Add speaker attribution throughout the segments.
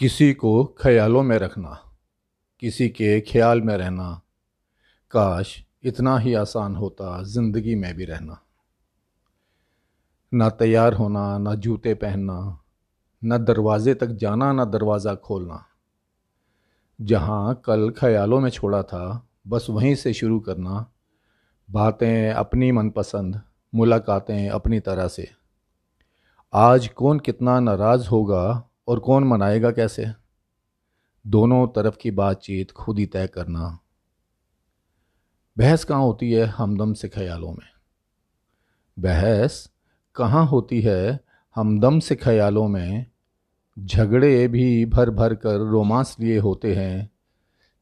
Speaker 1: किसी को ख्यालों में रखना, किसी के ख्याल में रहना, काश इतना ही आसान होता ज़िंदगी में भी रहना। ना तैयार होना, ना जूते पहनना, ना दरवाजे तक जाना, ना दरवाज़ा खोलना। जहाँ कल ख्यालों में छोड़ा था, बस वहीं से शुरू करना, बातें अपनी मनपसंद, मुलाकातें अपनी तरह से। आज कौन कितना नाराज़ होगा और कौन मनाएगा कैसे? दोनों तरफ़ की बातचीत खुद ही तय करना। बहस कहाँ होती है हमदम से ख्यालों में? बहस कहाँ होती है हमदम से ख्यालों में? झगड़े भी भर भर कर रोमांस लिए होते हैं।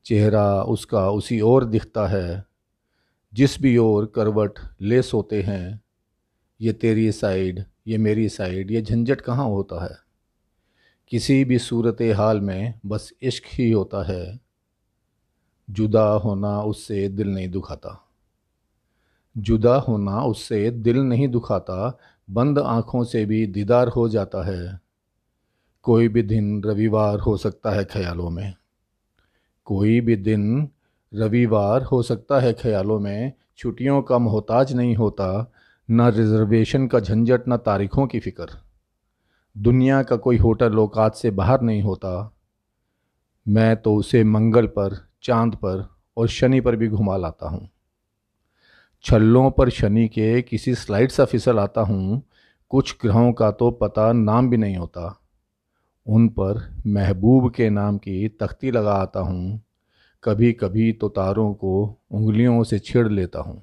Speaker 1: चेहरा उसका उसी ओर दिखता है। जिस भी ओर करवट ले सोते हैं। ये तेरी साइड, ये मेरी साइड, ये झंझट कहाँ होता है? किसी भी सूरत हाल में बस इश्क ही होता है। जुदा होना उससे दिल नहीं दुखाता। जुदा होना उससे दिल नहीं दुखाता, बंद आँखों से भी दीदार हो जाता है। कोई भी दिन रविवार हो सकता है ख्यालों में। कोई भी दिन रविवार हो सकता है ख्यालों में, छुट्टियों का मोहताज नहीं होता, ना रिजर्वेशन का झंझट, न तारीखों की फ़िक्र। दुनिया का कोई होटल लोकात से बाहर नहीं होता। मैं तो उसे मंगल पर, चाँद पर और शनि पर भी घुमा लाता हूँ। छल्लों पर शनि के किसी स्लाइड सा फिसल आता हूँ। कुछ ग्रहों का तो पता नाम भी नहीं होता। उन पर महबूब के नाम की तख्ती लगा आता हूँ। कभी कभी तो तारों को उंगलियों से छिड़ लेता हूँ।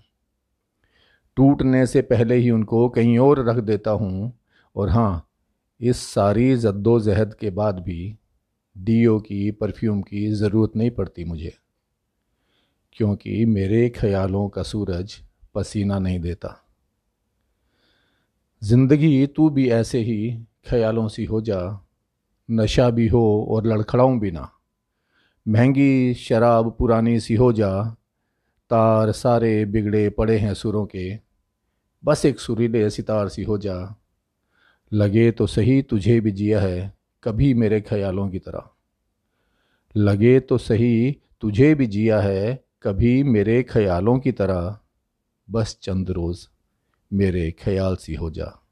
Speaker 1: टूटने से पहले ही उनको कहीं और रख देता हूँ। और हाँ इस सारी जद्दोजहद के बाद भी डीओ की, परफ्यूम की ज़रूरत नहीं पड़ती मुझे, क्योंकि मेरे ख्यालों का सूरज पसीना नहीं देता। ज़िंदगी तू भी ऐसे ही ख्यालों सी हो जा, नशा भी हो और लड़खड़ाऊँ भी ना। महँगी शराब पुरानी सी हो जा, तार सारे बिगड़े पड़े हैं सुरों के, बस एक सुरीले सितार सी हो जा लगे तो सही तुझे भी जिया है, कभी मेरे ख्यालों की तरह। लगे तो सही तुझे भी जिया है, कभी मेरे ख्यालों की तरह। बस चंद रोज़ मेरे ख्याल सी हो जा।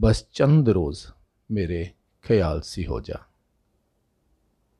Speaker 1: बस चंद रोज़ मेरे ख्याल सी हो जा।